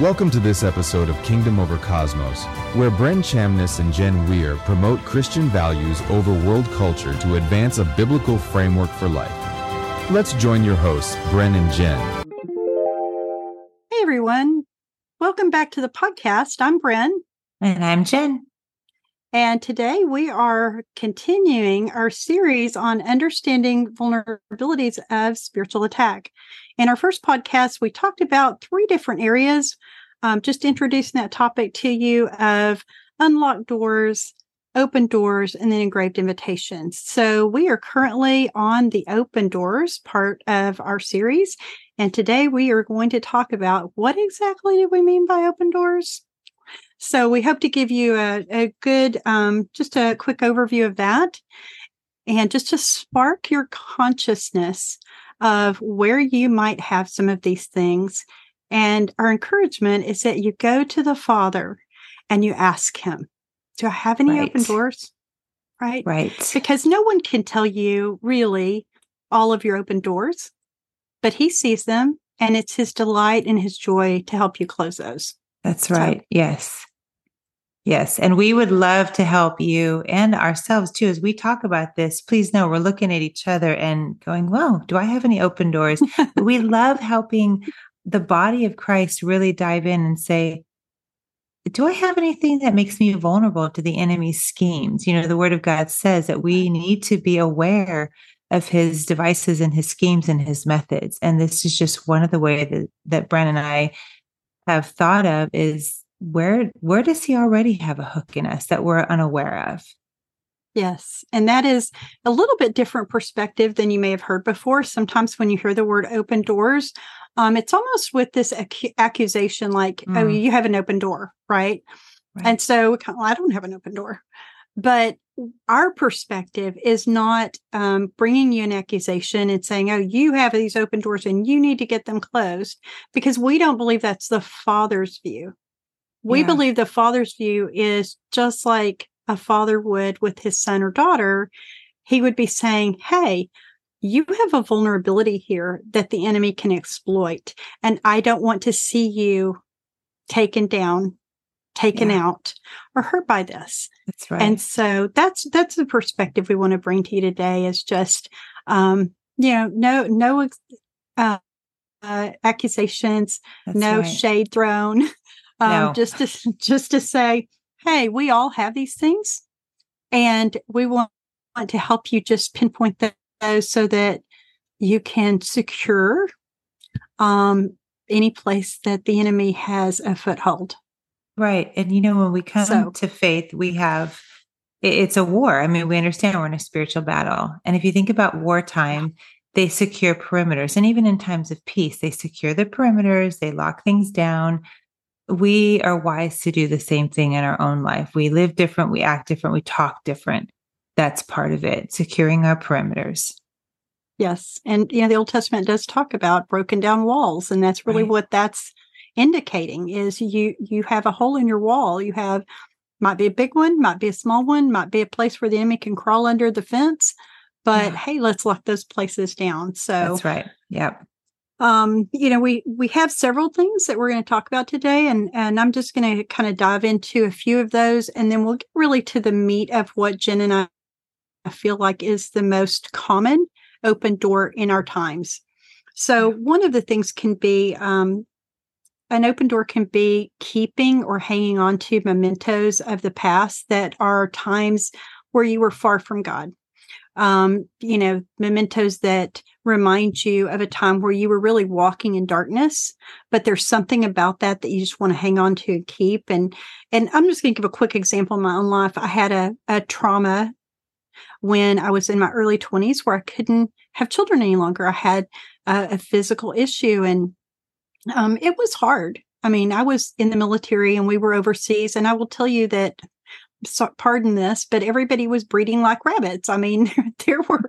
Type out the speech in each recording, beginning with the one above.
Welcome to this episode of Kingdom Over Cosmos, where Bren Chamness and Jen Weir promote Christian values over world culture to advance a biblical framework for life. Let's join your hosts, Bren and Jen. Hey everyone, welcome back to the podcast. I'm Bren. And I'm Jen. And today we are continuing our series on understanding vulnerabilities of spiritual attack. In our first podcast, we talked about three different areas, um, just introducing that topic to you of unlocked doors, open doors, and then engraved invitations. So we are currently on the open doors part of our series. And today we are going to talk about what exactly do we mean by open doors? So we hope to give you a, a good, um, just a quick overview of that and just to spark your consciousness of where you might have some of these things. And our encouragement is that you go to the Father and you ask Him, Do I have any right. open doors? Right. Right. Because no one can tell you really all of your open doors, but He sees them and it's His delight and His joy to help you close those. That's right. So, yes. Yes. And we would love to help you and ourselves too. As we talk about this, please know we're looking at each other and going, well, do I have any open doors? we love helping the body of Christ really dive in and say, do I have anything that makes me vulnerable to the enemy's schemes? You know, the word of God says that we need to be aware of his devices and his schemes and his methods. And this is just one of the ways that, that Bren and I have thought of is where where does he already have a hook in us that we're unaware of yes and that is a little bit different perspective than you may have heard before sometimes when you hear the word open doors um, it's almost with this ac- accusation like oh, mm. oh you have an open door right, right. and so well, i don't have an open door but our perspective is not um, bringing you an accusation and saying, oh, you have these open doors and you need to get them closed, because we don't believe that's the Father's view. We yeah. believe the father's view is just like a father would with his son or daughter. He would be saying, Hey, you have a vulnerability here that the enemy can exploit. And I don't want to see you taken down, taken yeah. out, or hurt by this. That's right. And so that's that's the perspective we want to bring to you today is just um, you know, no no uh, uh accusations, that's no right. shade thrown. um, no. just to just to say, hey, we all have these things, and we want, to help you just pinpoint those so that you can secure um, any place that the enemy has a foothold. Right, and you know when we come so, to faith, we have it's a war. I mean, we understand we're in a spiritual battle, and if you think about wartime. They secure perimeters. And even in times of peace, they secure the perimeters, they lock things down, we are wise to do the same thing in our own life. We live different, we act different, we talk different. That's part of it, securing our perimeters. Yes. And you know, the Old Testament does talk about broken down walls. And that's really right. what that's indicating is you you have a hole in your wall. You have might be a big one, might be a small one, might be a place where the enemy can crawl under the fence. But yeah. hey, let's lock those places down. So that's right. Yep um, you know, we we have several things that we're going to talk about today, and and I'm just going to kind of dive into a few of those, and then we'll get really to the meat of what Jen and I, I feel like is the most common open door in our times. So one of the things can be um, an open door can be keeping or hanging on to mementos of the past that are times where you were far from God. Um, you know, mementos that remind you of a time where you were really walking in darkness but there's something about that that you just want to hang on to and keep. And and i'm just going to give a quick example in my own life. I had a, a trauma when i was in my early 20s where i couldn't have children any longer. I had a, a physical issue and um, it was hard. I mean i was in the military and we were overseas and i will tell you that so, pardon this, but everybody was breeding like rabbits. I mean, there were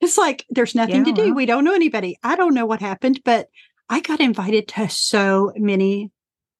it's like there's nothing yeah, to do. Well. We don't know anybody. I don't know what happened, but I got invited to so many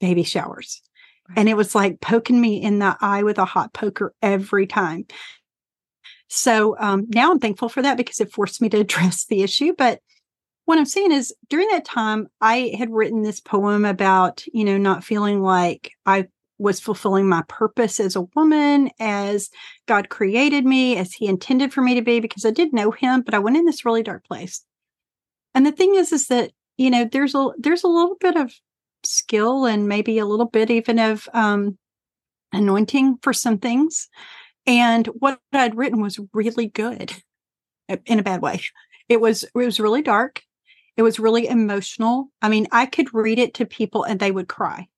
baby showers. Right. And it was like poking me in the eye with a hot poker every time. So um, now I'm thankful for that because it forced me to address the issue. But what I'm saying is during that time, I had written this poem about, you know, not feeling like I was fulfilling my purpose as a woman, as God created me, as He intended for me to be, because I did know Him, but I went in this really dark place. And the thing is, is that you know, there's a there's a little bit of skill and maybe a little bit even of um, anointing for some things. And what I'd written was really good in a bad way. It was it was really dark. It was really emotional. I mean, I could read it to people and they would cry.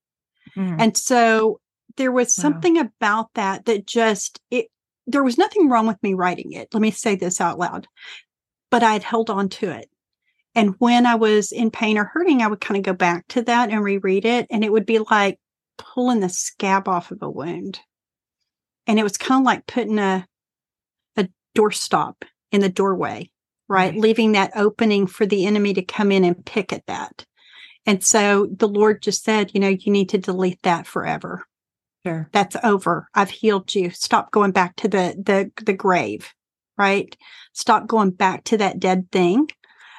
Mm. And so there was something wow. about that that just it there was nothing wrong with me writing it. Let me say this out loud. But I had held on to it. And when I was in pain or hurting, I would kind of go back to that and reread it. And it would be like pulling the scab off of a wound. And it was kind of like putting a a doorstop in the doorway, right? right? Leaving that opening for the enemy to come in and pick at that. And so the Lord just said, you know, you need to delete that forever. Sure. That's over. I've healed you. Stop going back to the the the grave, right? Stop going back to that dead thing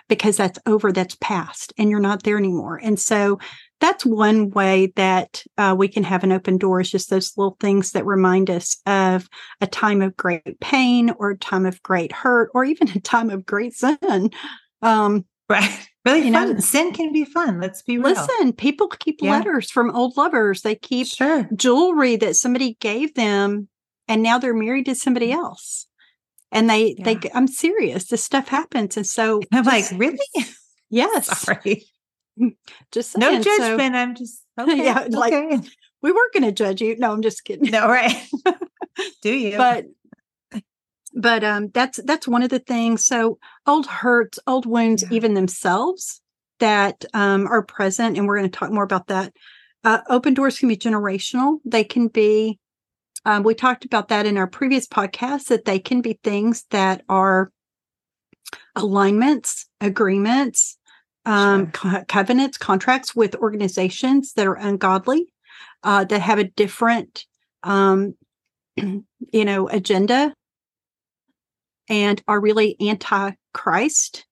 because that's over, that's past, and you're not there anymore. And so that's one way that uh, we can have an open door is just those little things that remind us of a time of great pain or a time of great hurt or even a time of great sin. Um, right. Really you fun. Know, sin can be fun. Let's be real. Listen, people keep yeah. letters from old lovers. They keep sure. jewelry that somebody gave them and now they're married to somebody mm. else and they yeah. they i'm serious this stuff happens and so i'm just, like really yes sorry just saying. no judgment so, i'm just okay, yeah okay. like we weren't going to judge you no i'm just kidding no right do you but but um that's that's one of the things so old hurts old wounds yeah. even themselves that um are present and we're going to talk more about that uh, open doors can be generational they can be um, we talked about that in our previous podcast that they can be things that are alignments, agreements, um, sure. co- covenants, contracts with organizations that are ungodly, uh, that have a different, um, you know, agenda and are really anti-Christ.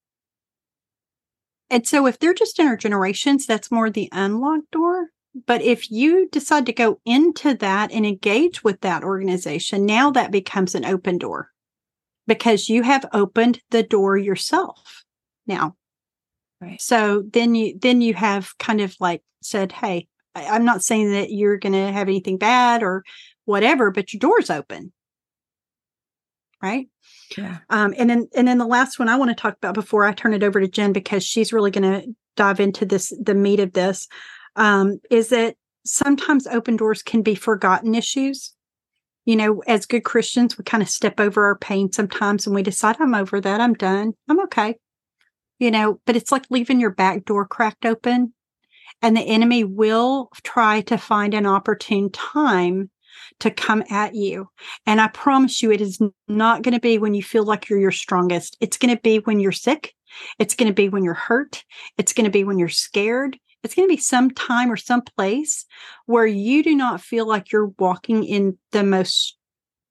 And so if they're just intergenerations, that's more the unlocked door. But if you decide to go into that and engage with that organization, now that becomes an open door because you have opened the door yourself now. Right. So then you then you have kind of like said, "Hey, I, am not saying that you're going to have anything bad or whatever, but your door's open." Right? Yeah. Um, and then and then the last one I want to talk about before I turn it over to Jen because she's really going to dive into this the meat of this um, is that sometimes open doors can be forgotten issues. You know, as good Christians, we kind of step over our pain sometimes and we decide, I'm over that, I'm done, I'm okay. You know, but it's like leaving your back door cracked open, and the enemy will try to find an opportune time to come at you. And I promise you, it is not going to be when you feel like you're your strongest. It's going to be when you're sick. It's going to be when you're hurt. It's going to be when you're scared. It's going to be some time or some place where you do not feel like you're walking in the most,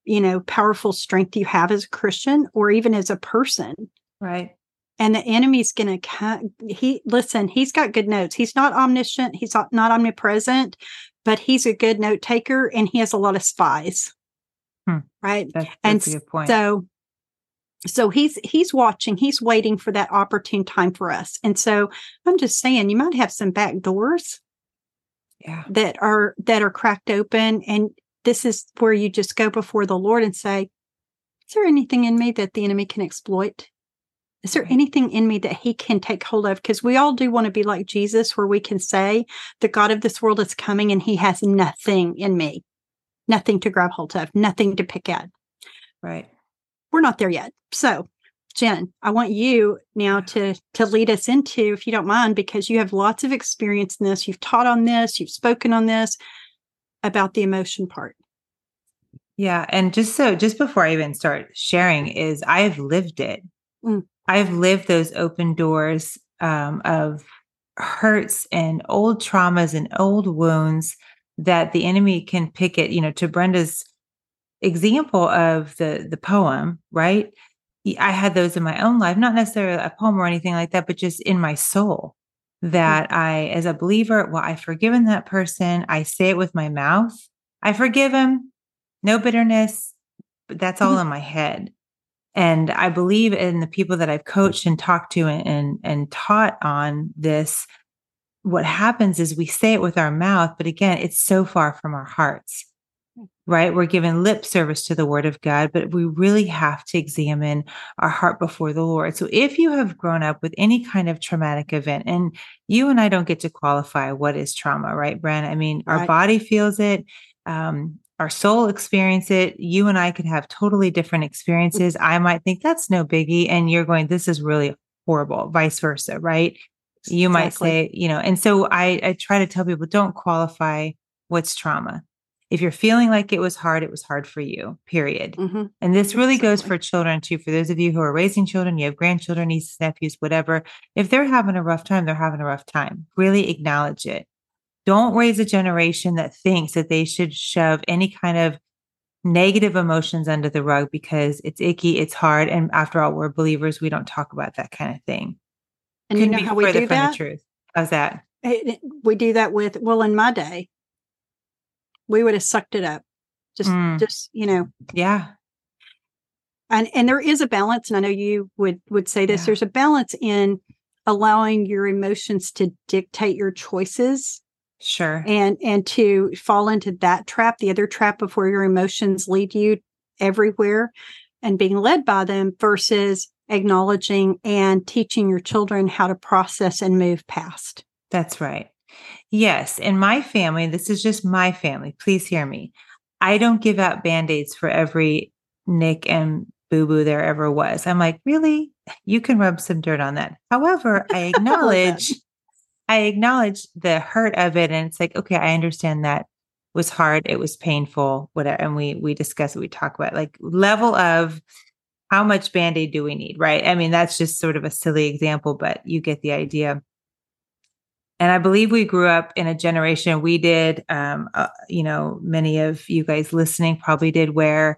you know, powerful strength you have as a Christian or even as a person. Right. And the enemy's going to, he, listen, he's got good notes. He's not omniscient. He's not omnipresent, but he's a good note taker and he has a lot of spies. Hmm. Right. That's, that's and so so he's he's watching he's waiting for that opportune time for us and so i'm just saying you might have some back doors yeah that are that are cracked open and this is where you just go before the lord and say is there anything in me that the enemy can exploit is there anything in me that he can take hold of because we all do want to be like jesus where we can say the god of this world is coming and he has nothing in me nothing to grab hold of nothing to pick at right we're not there yet. So, Jen, I want you now to to lead us into, if you don't mind, because you have lots of experience in this. You've taught on this, you've spoken on this about the emotion part. Yeah, and just so just before I even start sharing, is I've lived it. Mm. I've lived those open doors um, of hurts and old traumas and old wounds that the enemy can pick it. You know, to Brenda's example of the the poem, right? I had those in my own life, not necessarily a poem or anything like that, but just in my soul that mm-hmm. I, as a believer, well, I've forgiven that person. I say it with my mouth. I forgive him. No bitterness, but that's all mm-hmm. in my head. And I believe in the people that I've coached and talked to and, and, and taught on this. What happens is we say it with our mouth, but again, it's so far from our hearts right? We're given lip service to the word of God, but we really have to examine our heart before the Lord. So if you have grown up with any kind of traumatic event, and you and I don't get to qualify what is trauma, right, Bren? I mean, right. our body feels it. Um, our soul experience it. You and I could have totally different experiences. I might think that's no biggie. And you're going, this is really horrible, vice versa, right? You exactly. might say, you know, and so I, I try to tell people don't qualify what's trauma if you're feeling like it was hard, it was hard for you, period. Mm-hmm. And this really goes for children too. For those of you who are raising children, you have grandchildren, nieces, nephews, whatever. If they're having a rough time, they're having a rough time. Really acknowledge it. Don't raise a generation that thinks that they should shove any kind of negative emotions under the rug because it's icky, it's hard. And after all, we're believers. We don't talk about that kind of thing. And Couldn't you know how we do that? truth. How's that? We do that with, well, in my day, we would have sucked it up. Just, mm. just you know. Yeah. And and there is a balance, and I know you would would say this. Yeah. There's a balance in allowing your emotions to dictate your choices sure and and to fall into that trap the other trap of where your emotions lead you everywhere and being led by them versus acknowledging and teaching your children how to process and move past that's right Yes. In my family, this is just my family. Please hear me. I don't give out band aids for every nick and boo boo there ever was. I'm like, really? You can rub some dirt on that. However, I acknowledge, I acknowledge the hurt of it. And it's like, okay, I understand that was hard. It was painful, whatever. And we, we discuss it. We talk about like level of how much band aid do we need? Right. I mean, that's just sort of a silly example, but you get the idea and I believe we grew up in a generation we did, um, uh, you know, many of you guys listening probably did where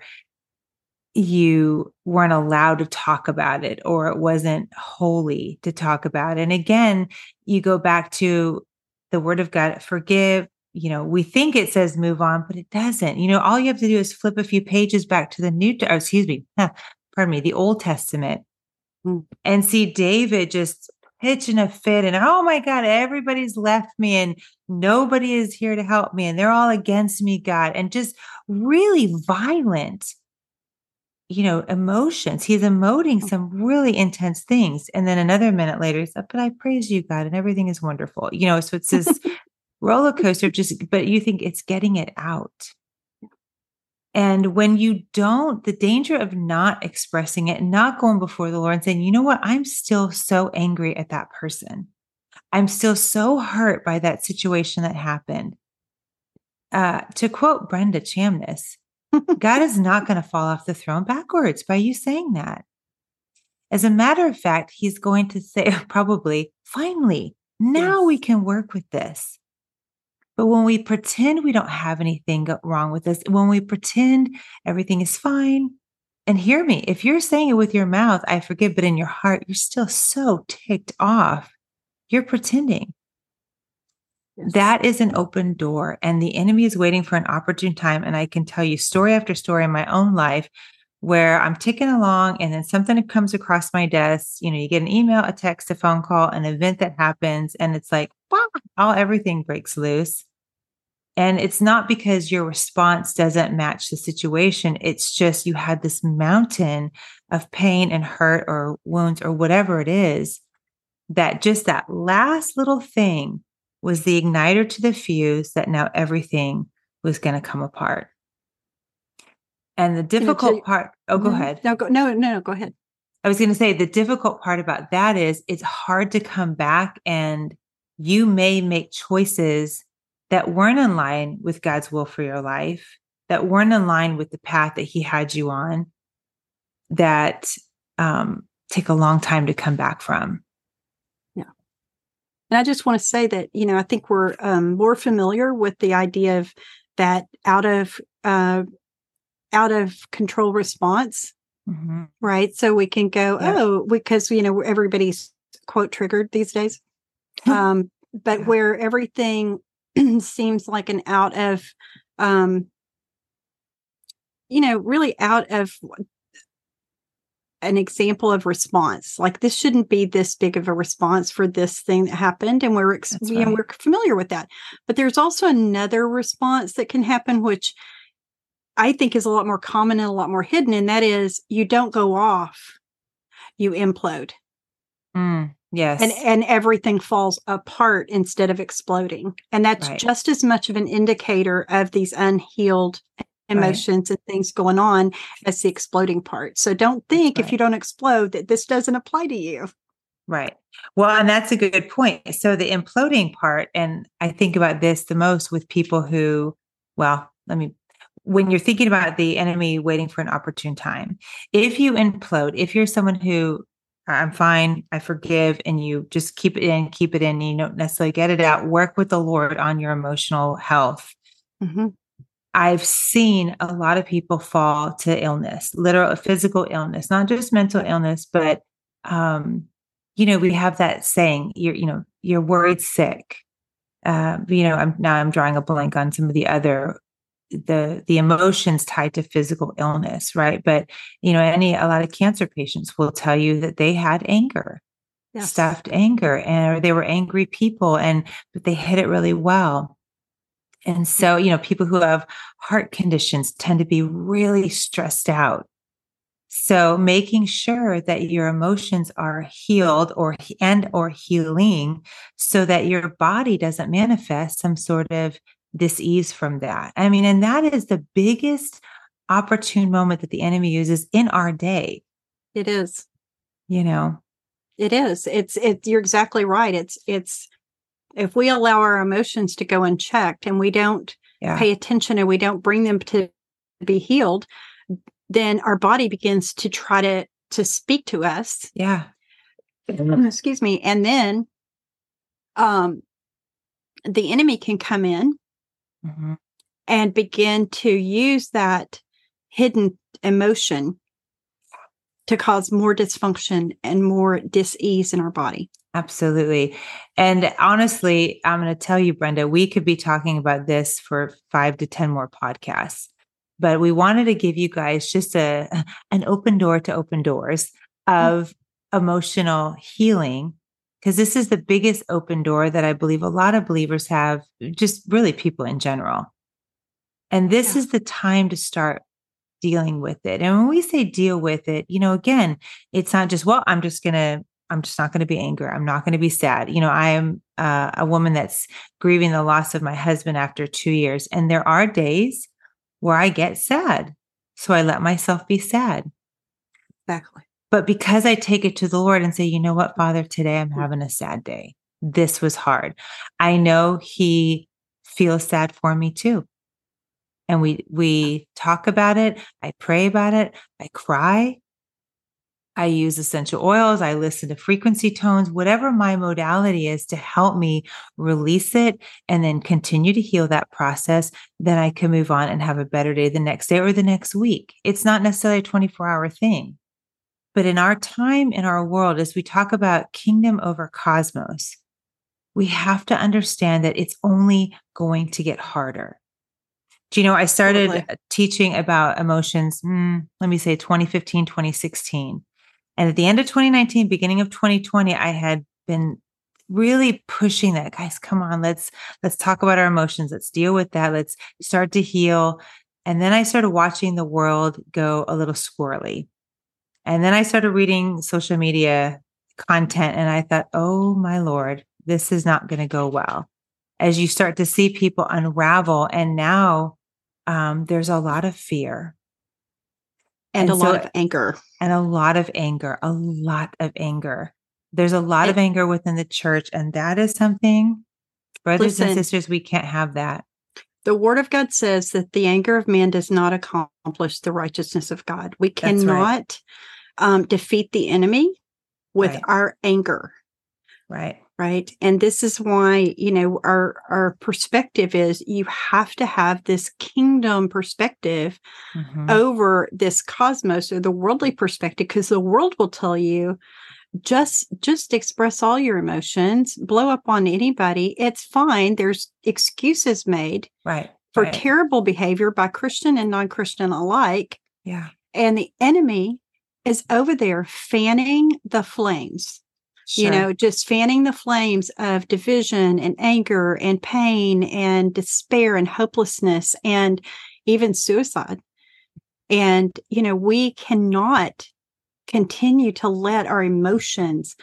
you weren't allowed to talk about it or it wasn't holy to talk about. And again, you go back to the word of God, forgive. You know, we think it says move on, but it doesn't. You know, all you have to do is flip a few pages back to the new, oh, excuse me, pardon me, the Old Testament mm. and see David just pitching a fit and oh my God, everybody's left me and nobody is here to help me and they're all against me, God, and just really violent, you know, emotions. He's emoting mm. some really intense things. And then another minute later, he's like, but I praise you, God, and everything is wonderful. You know, so it's this roller coaster, just, but you think it's getting it out. And when you don't, the danger of not expressing it, not going before the Lord and saying, you know what, I'm still so angry at that person. I'm still so hurt by that situation that happened. Uh, to quote Brenda Chamness, God is not going to fall off the throne backwards by you saying that. As a matter of fact, he's going to say, probably, finally, now yes. we can work with this. But when we pretend we don't have anything wrong with us, when we pretend everything is fine, and hear me, if you're saying it with your mouth, I forgive, but in your heart, you're still so ticked off, you're pretending. That is an open door, and the enemy is waiting for an opportune time. And I can tell you story after story in my own life where I'm ticking along and then something comes across my desk. You know, you get an email, a text, a phone call, an event that happens, and it's like, wow, all everything breaks loose. And it's not because your response doesn't match the situation. It's just you had this mountain of pain and hurt or wounds or whatever it is that just that last little thing was the igniter to the fuse that now everything was going to come apart. And the difficult you, part, oh, go mm-hmm. ahead. No, go, no, no, no, go ahead. I was going to say the difficult part about that is it's hard to come back and you may make choices that weren't in line with God's will for your life, that weren't in line with the path that He had you on, that um, take a long time to come back from. And I just want to say that, you know, I think we're um, more familiar with the idea of that out of uh, out of control response mm-hmm. right? So we can go, yeah. oh, because you know everybody's quote triggered these days. um, but yeah. where everything seems like an out of, um, you know, really out of an example of response. Like this shouldn't be this big of a response for this thing that happened, and we're ex- you know we're familiar with that. But there's also another response that can happen, which I think is a lot more common and a lot more hidden, and that is you don't go off, you implode. Mm, yes, and and everything falls apart instead of exploding, and that's right. just as much of an indicator of these unhealed emotions right. and things going on as the exploding part. So don't think right. if you don't explode that this doesn't apply to you. Right. Well, and that's a good point. So the imploding part, and I think about this the most with people who, well, let me, when you're thinking about the enemy waiting for an opportune time, if you implode, if you're someone who I'm fine, I forgive, and you just keep it in, keep it in, you don't necessarily get it out, work with the Lord on your emotional health. Mm-hmm. I've seen a lot of people fall to illness, literal physical illness, not just mental illness, but um, you know, we have that saying, you're, you know, you're worried sick. Uh, you know, I'm now I'm drawing a blank on some of the other the the emotions tied to physical illness, right? But you know, any a lot of cancer patients will tell you that they had anger, yes. stuffed anger, and or they were angry people, and but they hid it really well. And so, you know, people who have heart conditions tend to be really stressed out. So making sure that your emotions are healed or and or healing so that your body doesn't manifest some sort of disease from that. I mean, and that is the biggest opportune moment that the enemy uses in our day. It is. You know. It is. It's it you're exactly right. It's it's if we allow our emotions to go unchecked and we don't yeah. pay attention and we don't bring them to be healed, then our body begins to try to to speak to us. Yeah. Excuse me. And then um the enemy can come in mm-hmm. and begin to use that hidden emotion to cause more dysfunction and more dis-ease in our body. Absolutely. And honestly, I'm going to tell you, Brenda, we could be talking about this for five to 10 more podcasts, but we wanted to give you guys just a, an open door to open doors mm. of mm-hmm. emotional healing. Because this is the biggest open door that I believe a lot of believers have, just really people in general. And this yeah. is the time to start dealing with it. And when we say deal with it, you know, again, it's not just, well, I'm just going to I'm just not going to be angry. I'm not going to be sad. You know, I am uh, a woman that's grieving the loss of my husband after two years. And there are days where I get sad. So I let myself be sad. Exactly. But because I take it to the Lord and say, you know what, Father, today I'm having a sad day. This was hard. I know He feels sad for me too. And we we talk about it. I pray about it. I cry. I use essential oils, I listen to frequency tones, whatever my modality is to help me release it and then continue to heal that process, then I can move on and have a better day the next day or the next week. It's not necessarily a 24 hour thing. But in our time, in our world, as we talk about kingdom over cosmos, we have to understand that it's only going to get harder. Do you know, I started totally. teaching about emotions, mm, let me say 2015, 2016. And at the end of 2019, beginning of 2020, I had been really pushing that guys come on let's let's talk about our emotions. Let's deal with that. Let's start to heal. And then i started watching the world go a little squirrely. And then i started reading social media content and i thought oh my lord this is not going to go well. As you start to see people unravel and now um, there's a lot of fear and, and a so, lot of anger. and a lot of anger a lot of anger. There's a lot and, of anger within the church and that is something brothers listen, and sisters we can't have that. The word of god says that the anger of man does not accomplish the righteousness of god. We cannot right. um, defeat the enemy with right. our anger. Right right and this is why you know our our perspective is you have to have this kingdom perspective mm-hmm. over this cosmos or the worldly perspective because the world will tell you just just express all your emotions blow up on anybody it's fine there's excuses made right for right. terrible behavior by christian and non-christian alike yeah and the enemy is over there fanning the flames Sure. you know, just fanning the flames of division and anger and pain and despair and hopelessness and even suicide. And, you know, we cannot continue to let our emotions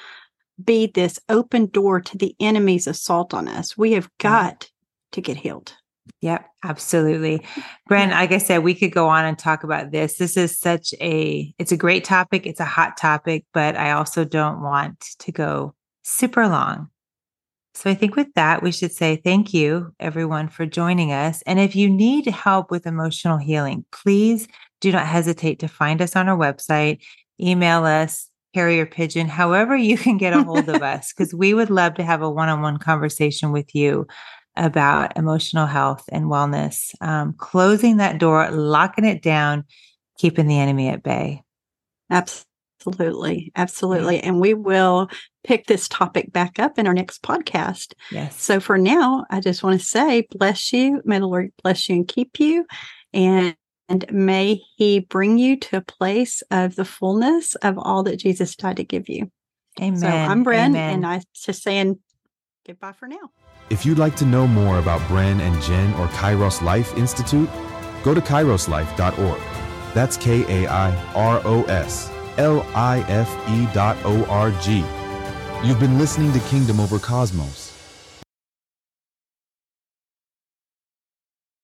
be this open door to the enemy's assault on us. We have mm. got to get healed. Yep, absolutely. Bren, like I said, we could go on and talk about this. This is such a it's a great topic, it's a hot topic, but I also don't want to go super long. So I think with that, we should say thank you everyone for joining us. And if you need help with emotional healing, please do not hesitate to find us on our website, email us, carrier pigeon, however you can get a hold of us, because we would love to have a one on one conversation with you about emotional health and wellness, um, closing that door, locking it down, keeping the enemy at bay. Absolutely. Absolutely. And we will pick this topic back up in our next podcast. Yes. So for now, I just want to say, bless you. May the Lord bless you and keep you. And and may he bring you to a place of the fullness of all that Jesus died to give you. Amen. So I'm Bren, and I'm just saying goodbye for now. If you'd like to know more about Bren and Jen or Kairos Life Institute, go to kairoslife.org. That's K A I R O S L I F E dot O R G. You've been listening to Kingdom Over Cosmos